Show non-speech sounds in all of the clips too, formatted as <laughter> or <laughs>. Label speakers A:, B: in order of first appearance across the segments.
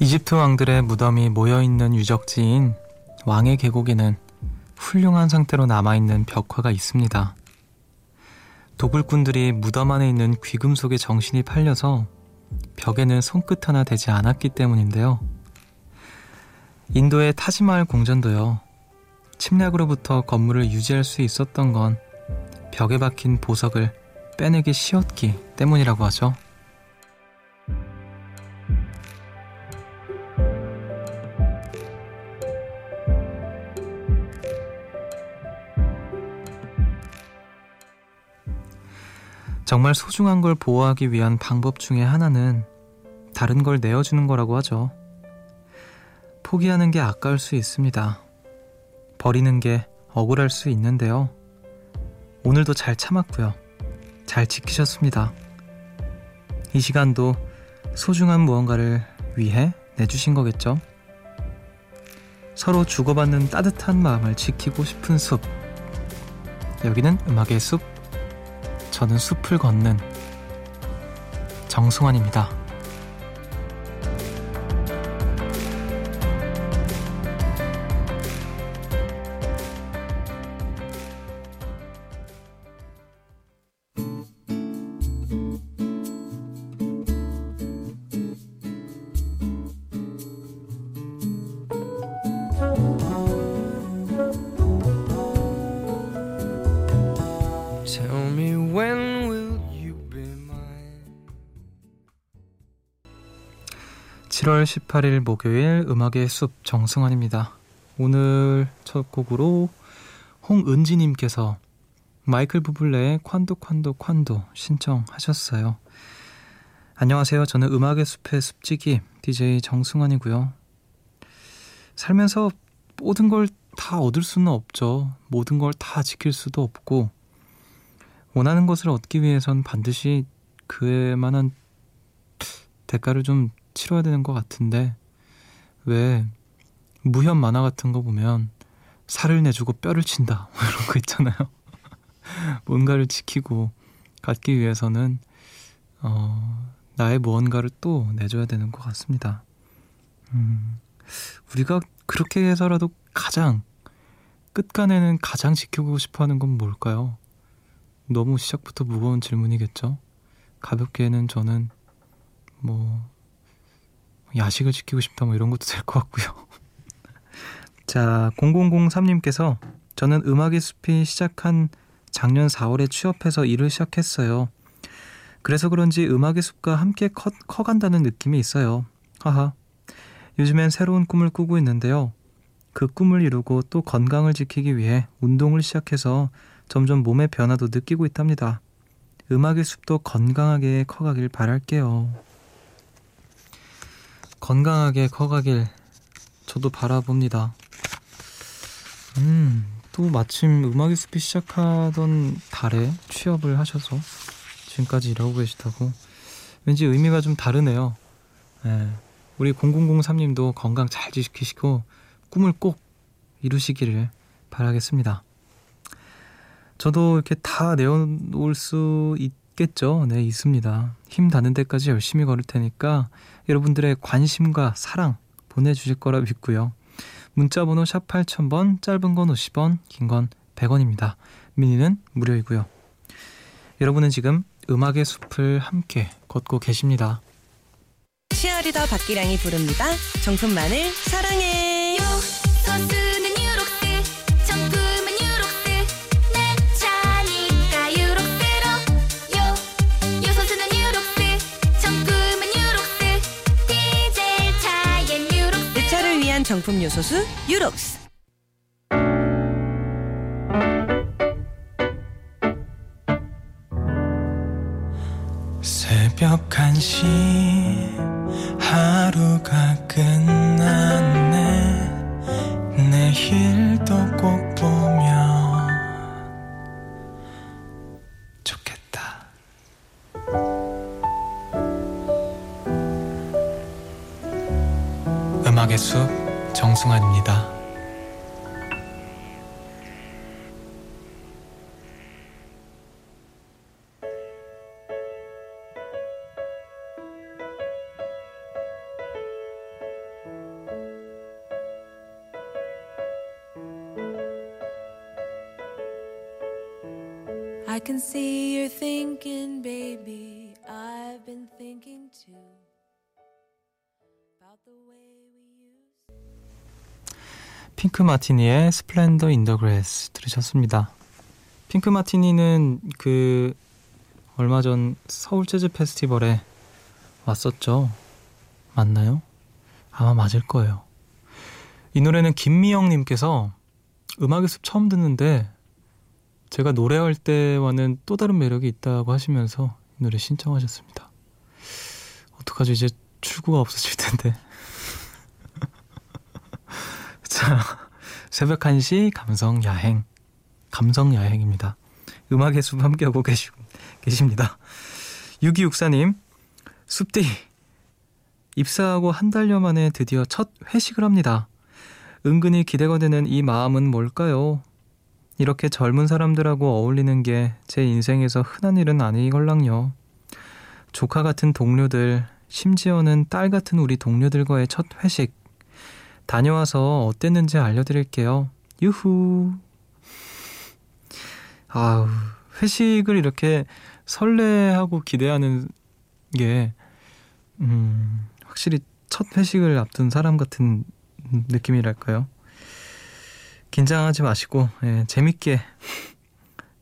A: 이집트 왕들의 무덤이 모여있는 유적지인 왕의 계곡에는 훌륭한 상태로 남아있는 벽화가 있습니다. 도굴꾼들이 무덤 안에 있는 귀금속에 정신이 팔려서 벽에는 손끝 하나 되지 않았기 때문인데요. 인도의 타지마을 궁전도요. 침략으로부터 건물을 유지할 수 있었던 건 벽에 박힌 보석을 빼내기 쉬웠기 때문이라고 하죠. 정말 소중한 걸 보호하기 위한 방법 중에 하나는 다른 걸 내어주는 거라고 하죠. 포기하는 게 아까울 수 있습니다. 버리는 게 억울할 수 있는데요. 오늘도 잘 참았고요. 잘 지키셨습니다. 이 시간도 소중한 무언가를 위해 내주신 거겠죠? 서로 주고받는 따뜻한 마음을 지키고 싶은 숲. 여기는 음악의 숲. 저는 숲을 걷는 정승환입니다. 7월 18일 목요일 음악의 숲 정승환입니다. 오늘 첫 곡으로 홍은지님께서 마이클 부블레의 콴도 콴도 콴도 신청하셨어요. 안녕하세요. 저는 음악의 숲의 숲지기 DJ 정승환이고요. 살면서 모든 걸 다 얻을 수는 없죠. 모든 걸 다 지킬 수도 없고 원하는 것을 얻기 위해선 반드시 그에 만한 대가를 좀 치러야 되는 것 같은데 왜 무협 만화 같은 거 보면 살을 내주고 뼈를 친다 <laughs> 뭐 이런 거 있잖아요. <laughs> 뭔가를 지키고 갖기 위해서는 어, 나의 무언가를 또 내줘야 되는 것 같습니다. 음, 우리가 그렇게 해서라도 가장 끝간에는 가장 지키고 싶어하는 건 뭘까요? 너무 시작부터 무거운 질문이겠죠? 가볍게는 저는 뭐 야식을 지키고 싶다 뭐 이런 것도 될 것 같고요. <laughs> 자, 0003님께서 저는 음악의 숲이 시작한 작년 4월에 취업해서 일을 시작했어요. 그래서 그런지 음악의 숲과 함께 커, 커간다는 느낌이 있어요. 하하. 요즘엔 새로운 꿈을 꾸고 있는데요. 그 꿈을 이루고 또 건강을 지키기 위해 운동을 시작해서 점점 몸의 변화도 느끼고 있답니다. 음악의 숲도 건강하게 커가길 바랄게요. 건강하게 커가길 저도 바라봅니다. 음, 또 마침 음악의 숲이 시작하던 달에 취업을 하셔서 지금까지 일하고 계시다고 왠지 의미가 좀 다르네요. 네, 우리 0003님도 건강 잘 지키시고 꿈을 꼭 이루시기를 바라겠습니다. 저도 이렇게 다 내어놓을 수 있 겠죠. 네, 있습니다. 힘 닿는 데까지 열심히 걸을 테니까 여러분들의 관심과 사랑 보내주실 거라 믿고요. 문자 번호 샵 8000번, 짧은 건 50원, 긴 건 100원입니다. 미니는 무료이고요. 여러분은 지금 음악의 숲을 함께 걷고 계십니다.
B: 시아리더 박기량이 부릅니다. 정품 마늘 사랑해.
C: 정품
B: 요소수 유록스.
A: 새벽 1시 하루가
D: I can see you're thinking, baby. I've been thinking too.
A: 핑크 마티니의 Splendor in the Grass 들으셨습니다. 핑크 마티니는 그 얼마 전 서울 재즈 페스티벌에 왔었죠. 맞나요? 아마 맞을 거예요. 이 노래는 김미영 님께서 음악의 숲 처음 듣는데 제가 노래할 때와는 또 다른 매력이 있다고 하시면서 이 노래 신청하셨습니다. 어떡하죠? 이제 출구가 없어질 텐데. <laughs> 자, 새벽 1시 감성 야행. 감성 야행입니다. 음악의 숲 함께하고 계시, 계십니다. 6264님, 숲디. 입사하고 한 달여 만에 드디어 첫 회식을 합니다. 은근히 기대가 되는 이 마음은 뭘까요? 이렇게 젊은 사람들하고 어울리는 게 제 인생에서 흔한 일은 아니걸랑요. 조카 같은 동료들, 심지어는 딸 같은 우리 동료들과의 첫 회식. 다녀와서 어땠는지 알려드릴게요. 유후. 아우, 회식을 이렇게 설레하고 기대하는 게, 음, 확실히 첫 회식을 앞둔 사람 같은 느낌이랄까요? 긴장하지 마시고, 예, 재밌게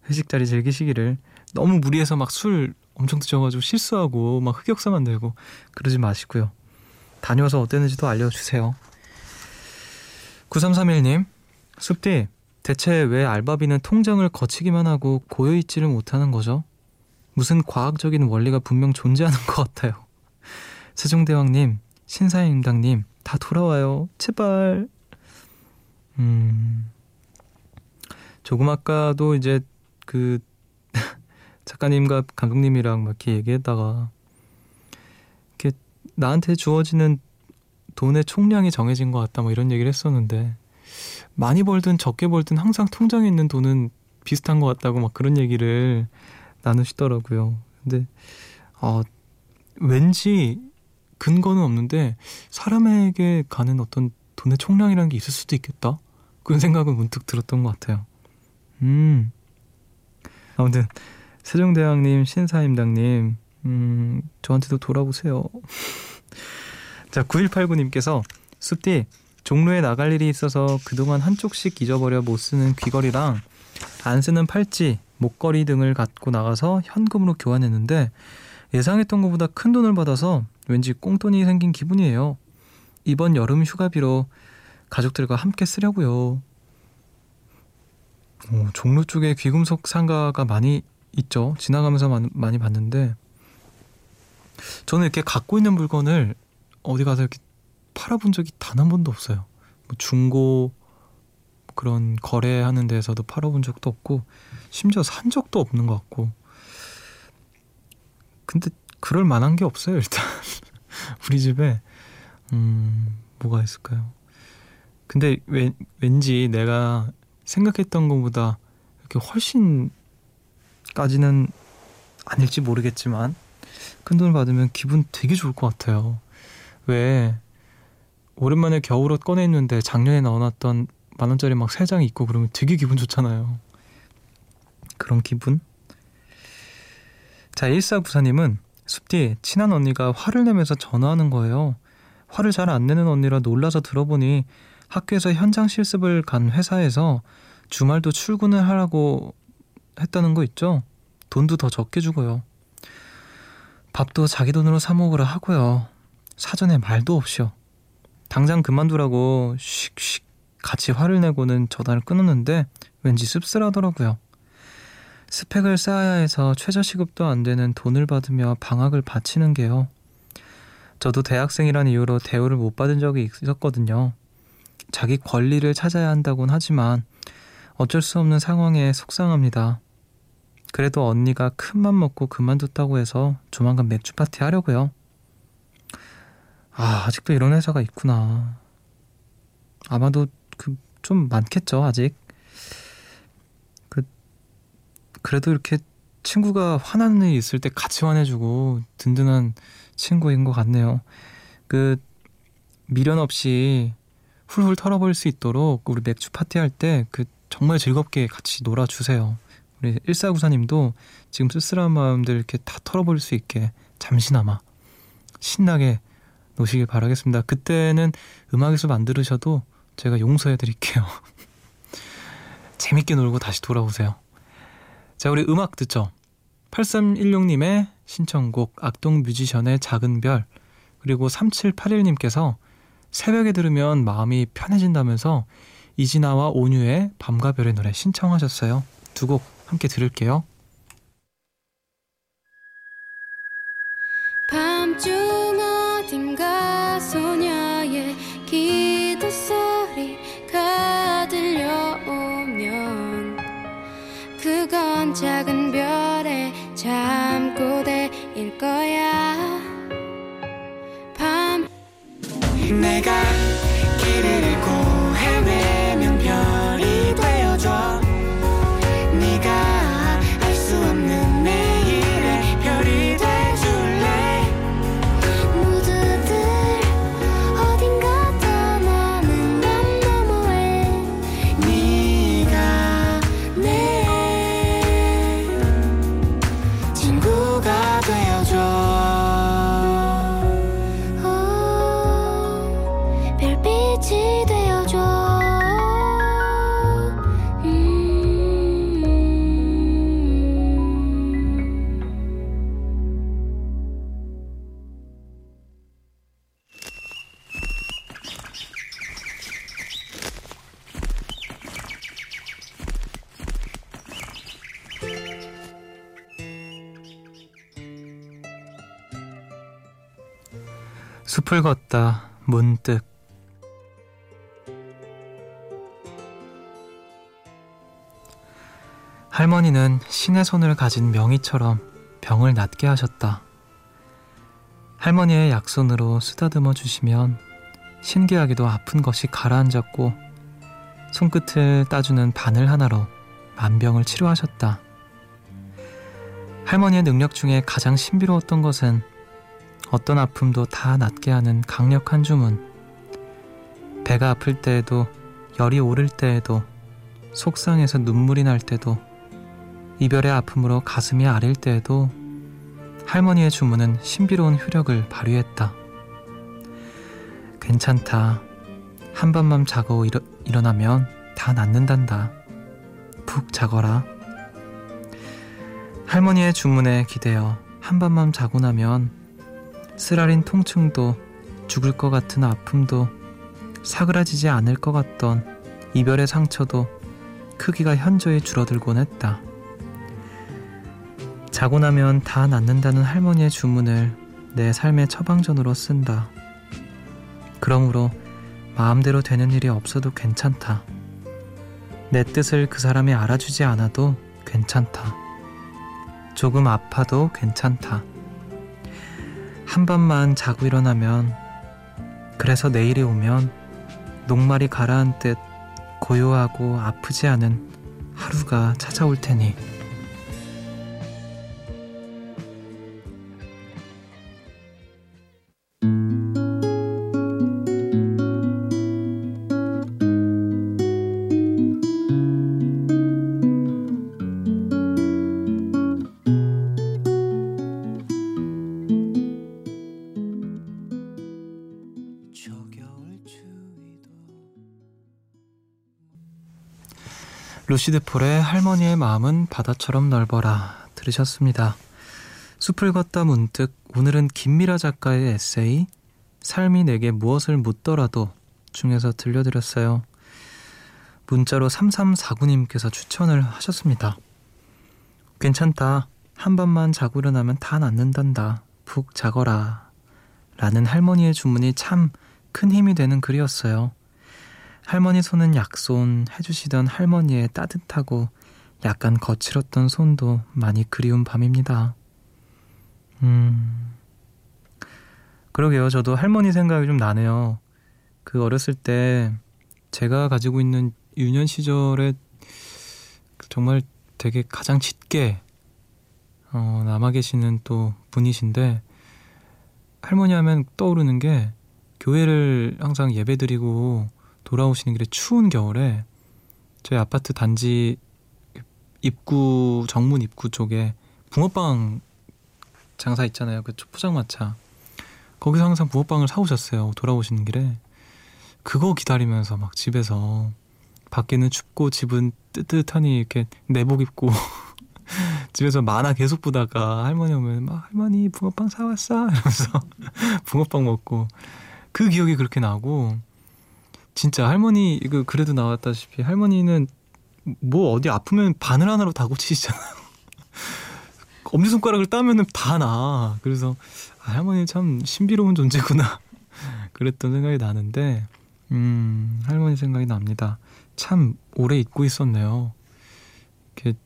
A: 회식 자리 즐기시기를 너무 무리해서 막 술 엄청 드셔가지고 실수하고 막 흑역사 만들고 그러지 마시고요. 다녀와서 어땠는지도 알려주세요. 9331님, 숲디, 대체 왜 알바비는 통장을 거치기만 하고 고여있지를 못하는 거죠? 무슨 과학적인 원리가 분명 존재하는 것 같아요. 세종대왕님, 신사임당님, 다 돌아와요. 제발. 음, 조금 아까도 이제 그 <laughs> 작가님과 감독님이랑 막 이렇게 얘기했다가 이렇게 나한테 주어지는 돈의 총량이 정해진 것 같다 뭐 이런 얘기를 했었는데 많이 벌든 적게 벌든 항상 통장에 있는 돈은 비슷한 것 같다고 막 그런 얘기를 나누시더라고요. 근데 어, 왠지 근거는 없는데 사람에게 가는 어떤 돈의 총량이라는 게 있을 수도 있겠다. 그런 생각은 문득 들었던 것 같아요. 음. 아무튼 세종대왕님, 신사임당님, 음, 저한테도 돌아보세요. <laughs> 자, 9189님께서 숲디 종로에 나갈 일이 있어서 그동안 한쪽씩 잊어버려 못 쓰는 귀걸이랑 안 쓰는 팔찌, 목걸이 등을 갖고 나가서 현금으로 교환했는데 예상했던 것보다 큰 돈을 받아서 왠지 꽁돈이 생긴 기분이에요. 이번 여름 휴가비로 가족들과 함께 쓰려고요. 오, 종로 쪽에 귀금속 상가가 많이 있죠. 지나가면서 많이, 많이 봤는데 저는 이렇게 갖고 있는 물건을 어디 가서 이렇게 팔아본 적이 단 한 번도 없어요. 뭐 중고 그런 거래하는 데서도 팔아본 적도 없고 심지어 산 적도 없는 것 같고 근데 그럴 만한 게 없어요 일단 <laughs> 우리 집에 음 뭐가 있을까요? 근데 왠, 왠지 내가 생각했던 것보다 이렇게 훨씬까지는 아닐지 모르겠지만 큰 돈을 받으면 기분 되게 좋을 것 같아요. 왜 오랜만에 겨울옷 꺼내 입는데 작년에 넣어놨던 만 원짜리 막 세 장 있고 그러면 되게 기분 좋잖아요. 그런 기분? 자, 1494님은 숲디 친한 언니가 화를 내면서 전화하는 거예요. 화를 잘 안 내는 언니라 놀라서 들어보니 학교에서 현장 실습을 간 회사에서 주말도 출근을 하라고 했다는 거 있죠? 돈도 더 적게 주고요. 밥도 자기 돈으로 사 먹으라 하고요. 사전에 말도 없이요. 당장 그만두라고 씩씩 같이 화를 내고는 전화를 끊었는데 왠지 씁쓸하더라고요. 스펙을 쌓아야 해서 최저시급도 안 되는 돈을 받으며 방학을 바치는 게요. 저도 대학생이란 이유로 대우를 못 받은 적이 있었거든요. 자기 권리를 찾아야 한다곤 하지만 어쩔 수 없는 상황에 속상합니다. 그래도 언니가 큰 맘 먹고 그만뒀다고 해서 조만간 맥주 파티 하려고요. 아, 아직도 이런 회사가 있구나. 아마도 그 좀 많겠죠, 아직. 그 그래도 이렇게 친구가 화나는 일이 있을 때 같이 화내주고 든든한 친구인 것 같네요. 그 미련 없이 훌훌 털어버릴 수 있도록 우리 맥주 파티 할 때 그 정말 즐겁게 같이 놀아주세요. 우리 우리 1494님도 지금 쓸쓸한 마음들 이렇게 다 털어버릴 수 있게 잠시나마 신나게 노시길 바라겠습니다. 그때는 음악에서 만들으셔도 제가 용서해 드릴게요. <laughs> 재밌게 놀고 다시 돌아오세요. 자, 우리 음악 듣죠. 8316님의 신청곡 악동 뮤지션의 작은 별 그리고 3781님께서 새벽에 들으면 마음이 편해진다면서 이진아와 온유의 밤과 별의 노래 신청하셨어요. 두 곡 함께 들을게요.
D: 밤중 어딘가 소녀의 기도 소리가 들려오면 그건 작은
E: 내가
A: 숲을 걷다 문득 할머니는 신의 손을 가진 명희처럼 병을 낫게 하셨다. 할머니의 약손으로 쓰다듬어 주시면 신기하게도 아픈 것이 가라앉았고 손끝을 따주는 바늘 하나로 만병을 치료하셨다. 할머니의 능력 중에 가장 신비로웠던 것은 어떤 아픔도 다 낫게 하는 강력한 주문. 배가 아플 때에도, 열이 오를 때에도, 속상해서 눈물이 날 때도, 이별의 아픔으로 가슴이 아릴 때에도 할머니의 주문은 신비로운 효력을 발휘했다. 괜찮다. 한 밤만 자고 일어, 일어나면 다 낫는단다. 푹 자거라. 할머니의 주문에 기대어 한 밤만 자고 나면 쓰라린 통증도 죽을 것 같은 아픔도 사그라지지 않을 것 같던 이별의 상처도 크기가 현저히 줄어들곤 했다. 자고 나면 다 낫는다는 할머니의 주문을 내 삶의 처방전으로 쓴다. 그러므로 마음대로 되는 일이 없어도 괜찮다. 내 뜻을 그 사람이 알아주지 않아도 괜찮다. 조금 아파도 괜찮다. 한 밤만 자고 일어나면 그래서 내일이 오면 녹말이 가라앉듯 고요하고 아프지 않은 하루가 찾아올 테니 루시드 폴의 할머니의 마음은 바다처럼 넓어라 들으셨습니다. 숲을 걷다 문득 오늘은 김미라 작가의 에세이 삶이 내게 무엇을 묻더라도 중에서 들려드렸어요. 문자로 3349님께서 추천을 하셨습니다. 괜찮다. 한 밤만 자고 일어나면 다 낫는단다. 푹 자거라. 라는 할머니의 주문이 참 큰 힘이 되는 글이었어요. 할머니 손은 약손 해주시던 할머니의 따뜻하고 약간 거칠었던 손도 많이 그리운 밤입니다. 음. 그러게요. 저도 할머니 생각이 좀 나네요. 그 어렸을 때 제가 가지고 있는 유년 시절에 정말 되게 가장 짙게 어, 남아 계시는 또 분이신데 할머니 하면 떠오르는 게 교회를 항상 예배드리고 돌아오시는 길에 추운 겨울에 저희 아파트 단지 입구 정문 입구 쪽에 붕어빵 장사 있잖아요. 그 포장마차. 거기서 항상 붕어빵을 사오셨어요. 돌아오시는 길에. 그거 기다리면서 막 집에서 밖에는 춥고 집은 뜨뜻하니 이렇게 내복 입고 <laughs> 집에서 만화 계속 보다가 할머니 오면 막 할머니 붕어빵 사왔어 <laughs> 이러면서 붕어빵 먹고 그 기억이 그렇게 나고 진짜 할머니 이거 그래도 나왔다시피 할머니는 뭐 어디 아프면 바늘 하나로 다 고치시잖아요. <laughs> 엄지손가락을 따면은 다 나. 그래서 아, 할머니 참 신비로운 존재구나. <laughs> 그랬던 생각이 나는데 음, 할머니 생각이 납니다. 참 오래 잊고 있었네요. 이렇게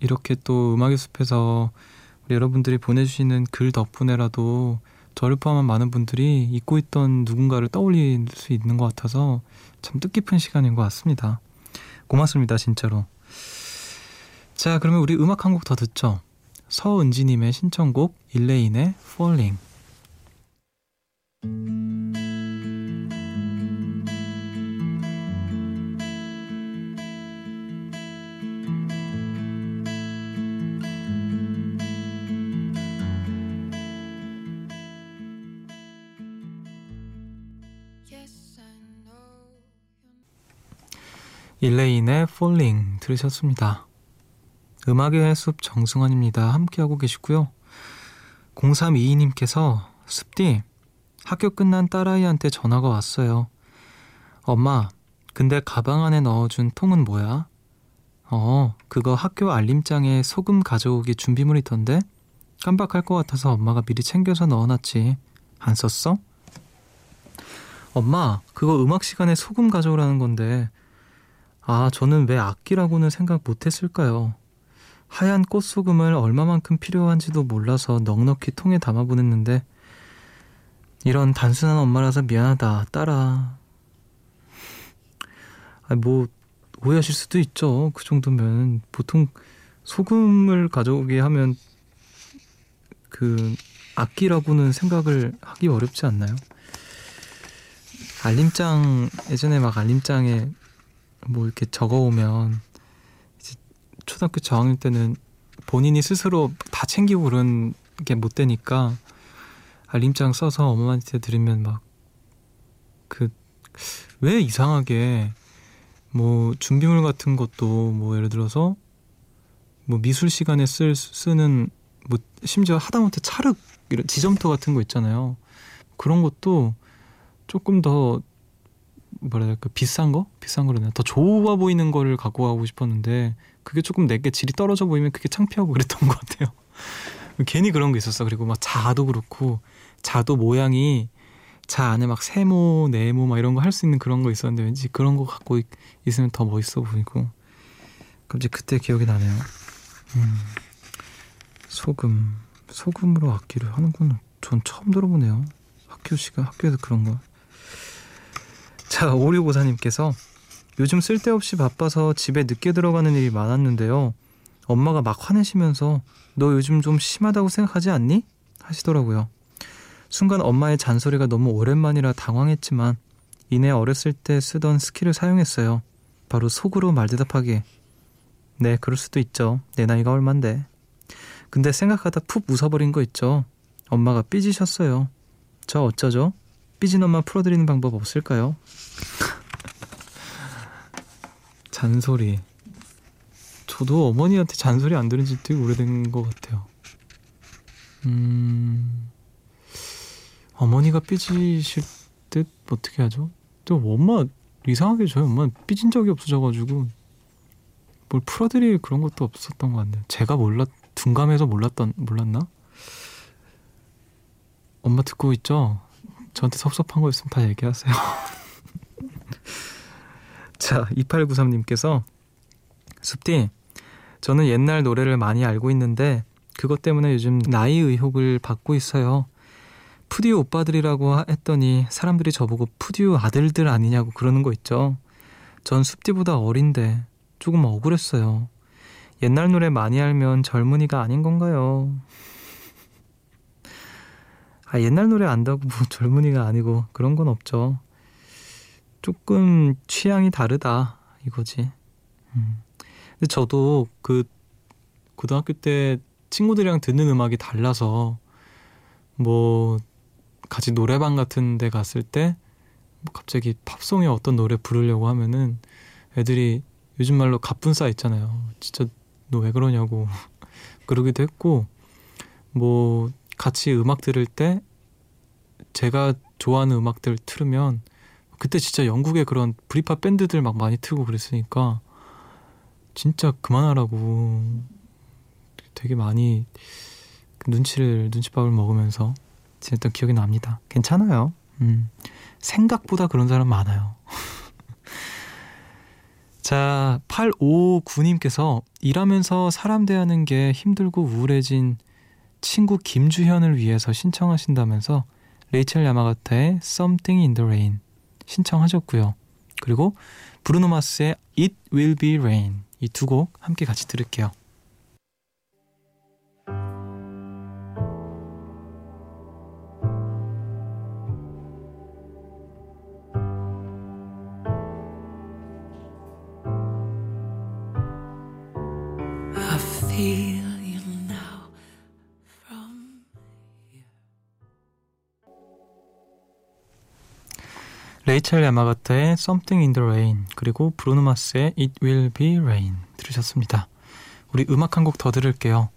A: 이렇게 또 음악의 숲에서 우리 여러분들이 보내주시는 글 덕분에라도 저를 포함한 많은 분들이 잊고 있던 누군가를 떠올릴 수 있는 것 같아서 참 뜻깊은 시간인 것 같습니다. 고맙습니다, 진짜로. 자, 그러면 우리 음악 한 곡 더 듣죠. 서은지님의 신청곡 일레인의 Falling. 일레인의 Falling 들으셨습니다. 음악의 숲 정승환입니다. 함께하고 계시고요. 0322님께서 습디 학교 끝난 딸아이한테 전화가 왔어요. 엄마, 근데 가방 안에 넣어준 통은 뭐야? 어, 그거 학교 알림장에 소금 가져오기 준비물이던데? 깜빡할 것 같아서 엄마가 미리 챙겨서 넣어놨지. 안 썼어? 엄마, 그거 음악 시간에 소금 가져오라는 건데 아, 저는 왜 악기라고는 생각 못 했을까요? 하얀 꽃소금을 얼마만큼 필요한지도 몰라서 넉넉히 통에 담아 보냈는데 이런 단순한 엄마라서 미안하다, 딸아. 아, 뭐 오해하실 수도 있죠. 그 정도면 보통 소금을 가져오게 하면 그 악기라고는 생각을 하기 어렵지 않나요? 알림장 예전에 막 알림장에 뭐 이렇게 적어오면 이제 초등학교 저학년 때는 본인이 스스로 다 챙기고 그런 게 못 되니까 알림장 써서 엄마한테 드리면 막 그 왜 이상하게 뭐 준비물 같은 것도 뭐 예를 들어서 뭐 미술 시간에 쓸 쓰는 뭐 심지어 하다못해 찰흙 이런 지점토 같은 거 있잖아요. 그런 것도 조금 더 될까 비싼 거 비싼 거라나 더 좋아 보이는 거를 갖고 가고 싶었는데 그게 조금 내게 질이 떨어져 보이면 그게 창피하고 그랬던 것 같아요. <laughs> 괜히 그런 게 있었어. 그리고 막 자도 그렇고 자도 모양이 자 안에 막 세모 네모 막 이런 거 할 수 있는 그런 거 있었는데 왠지 그런 거 갖고 있, 있으면 더 멋있어 보이고 갑자기 그때 기억이 나네요. 음, 소금 소금으로 악기를 하는구나. 전 처음 들어보네요. 학교 시간 학교에서 그런 거. 자, 오류고사님께서 요즘 쓸데없이 바빠서 집에 늦게 들어가는 일이 많았는데요. 엄마가 막 화내시면서 너 요즘 좀 심하다고 생각하지 않니? 하시더라고요. 순간 엄마의 잔소리가 너무 오랜만이라 당황했지만 이내 어렸을 때 쓰던 스킬을 사용했어요. 바로 속으로 말대답하기. 네, 그럴 수도 있죠. 내 나이가 얼만데. 근데 생각하다 풋 웃어버린 거 있죠. 엄마가 삐지셨어요. 저 어쩌죠? 삐진 엄마 풀어드리는 방법 없을까요? 잔소리. 저도 어머니한테 잔소리 안 들은 지 되게 오래된 것 같아요. 음, 어머니가 삐지실 때 어떻게 하죠? 또 엄마 이상하게 저희 엄마 삐진 적이 없어져가지고 뭘 풀어드릴 그런 것도 없었던 것 같네요. 제가 몰랐 둔감해서 몰랐던 몰랐나? 엄마 듣고 있죠? 저한테 섭섭한 거 있으면 다 얘기하세요. <laughs> 자, 2893님께서 숲디 저는 옛날 노래를 많이 알고 있는데 그것 때문에 요즘 나이 의혹을 받고 있어요. 푸디오 오빠들이라고 했더니 사람들이 저보고 푸디오 아들들 아니냐고 그러는 거 있죠. 전 숲디보다 어린데 조금 억울했어요. 옛날 노래 많이 알면 젊은이가 아닌 건가요? 아, 옛날 노래 안다고 뭐 <laughs> 젊은이가 아니고 그런 건 없죠. 조금 취향이 다르다 이거지. 음. 근데 저도 그 고등학교 때 친구들이랑 듣는 음악이 달라서 뭐 같이 노래방 같은 데 갔을 때뭐 갑자기 팝송에 어떤 노래 부르려고 하면은 애들이 요즘 말로 갑분싸 있잖아요. 진짜 너 왜 그러냐고 <laughs> 그러기도 했고 뭐 같이 음악 들을 때 제가 좋아하는 음악들 틀으면 그때 진짜 영국의 그런 브리팝 밴드들 막 많이 틀고 그랬으니까 진짜 그만하라고 되게 많이 눈치를 눈치밥을 먹으면서 지냈던 기억이 납니다. 괜찮아요. 음. 생각보다 그런 사람 많아요. <laughs> 자, 859님께서 일하면서 사람 대하는 게 힘들고 우울해진 친구 김주현을 위해서 신청하신다면서 레이첼 야마가타의 Something in the Rain 신청하셨고요. 그리고 브루노 마스의 It Will Be Rain 이 두 곡 함께 같이 들을게요. 레이첼 야마가타의 Something in the Rain 그리고 브루노 마스의 It Will Be Rain 들으셨습니다. 우리 음악 한 곡 더 들을게요.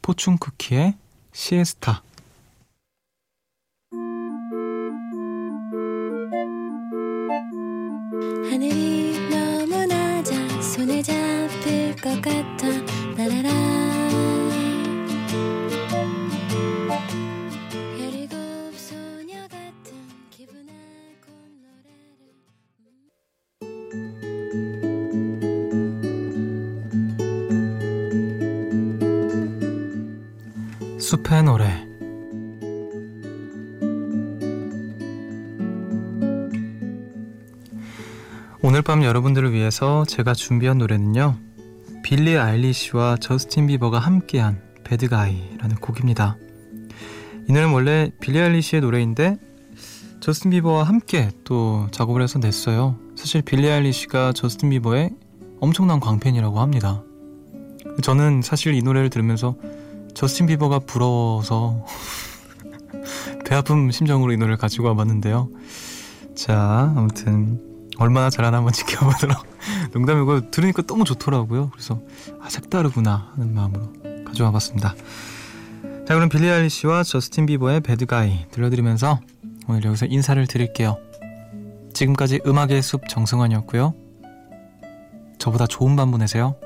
A: 포춘 쿠키의 시에스타 숲의 노래. 오늘 밤 여러분들을 위해서 제가 준비한 노래는요 빌리 아일리시와 저스틴 비버가 함께한 bad guy라는 곡입니다. 이 노래는 원래 빌리 아일리시의 노래인데 저스틴 비버와 함께 또 작업을 해서 냈어요. 사실 빌리 아일리시가 저스틴 비버의 엄청난 광팬이라고 합니다. 저는 사실 이 노래를 들으면서 저스틴 비버가 부러워서 <laughs> 배 아픈 심정으로 이 노래를 가지고 와봤는데요. 자, 아무튼 얼마나 잘하나 한번 <laughs> 지켜보도록 농담이고 들으니까 너무 좋더라고요. 그래서 아 색다르구나 하는 마음으로 가져와 봤습니다. 자, 그럼 빌리 아일리시와 저스틴 비버의 배드가이 들려드리면서 오늘 여기서 인사를 드릴게요. 지금까지 음악의 숲 정승환이었고요. 저보다 좋은 밤 보내세요.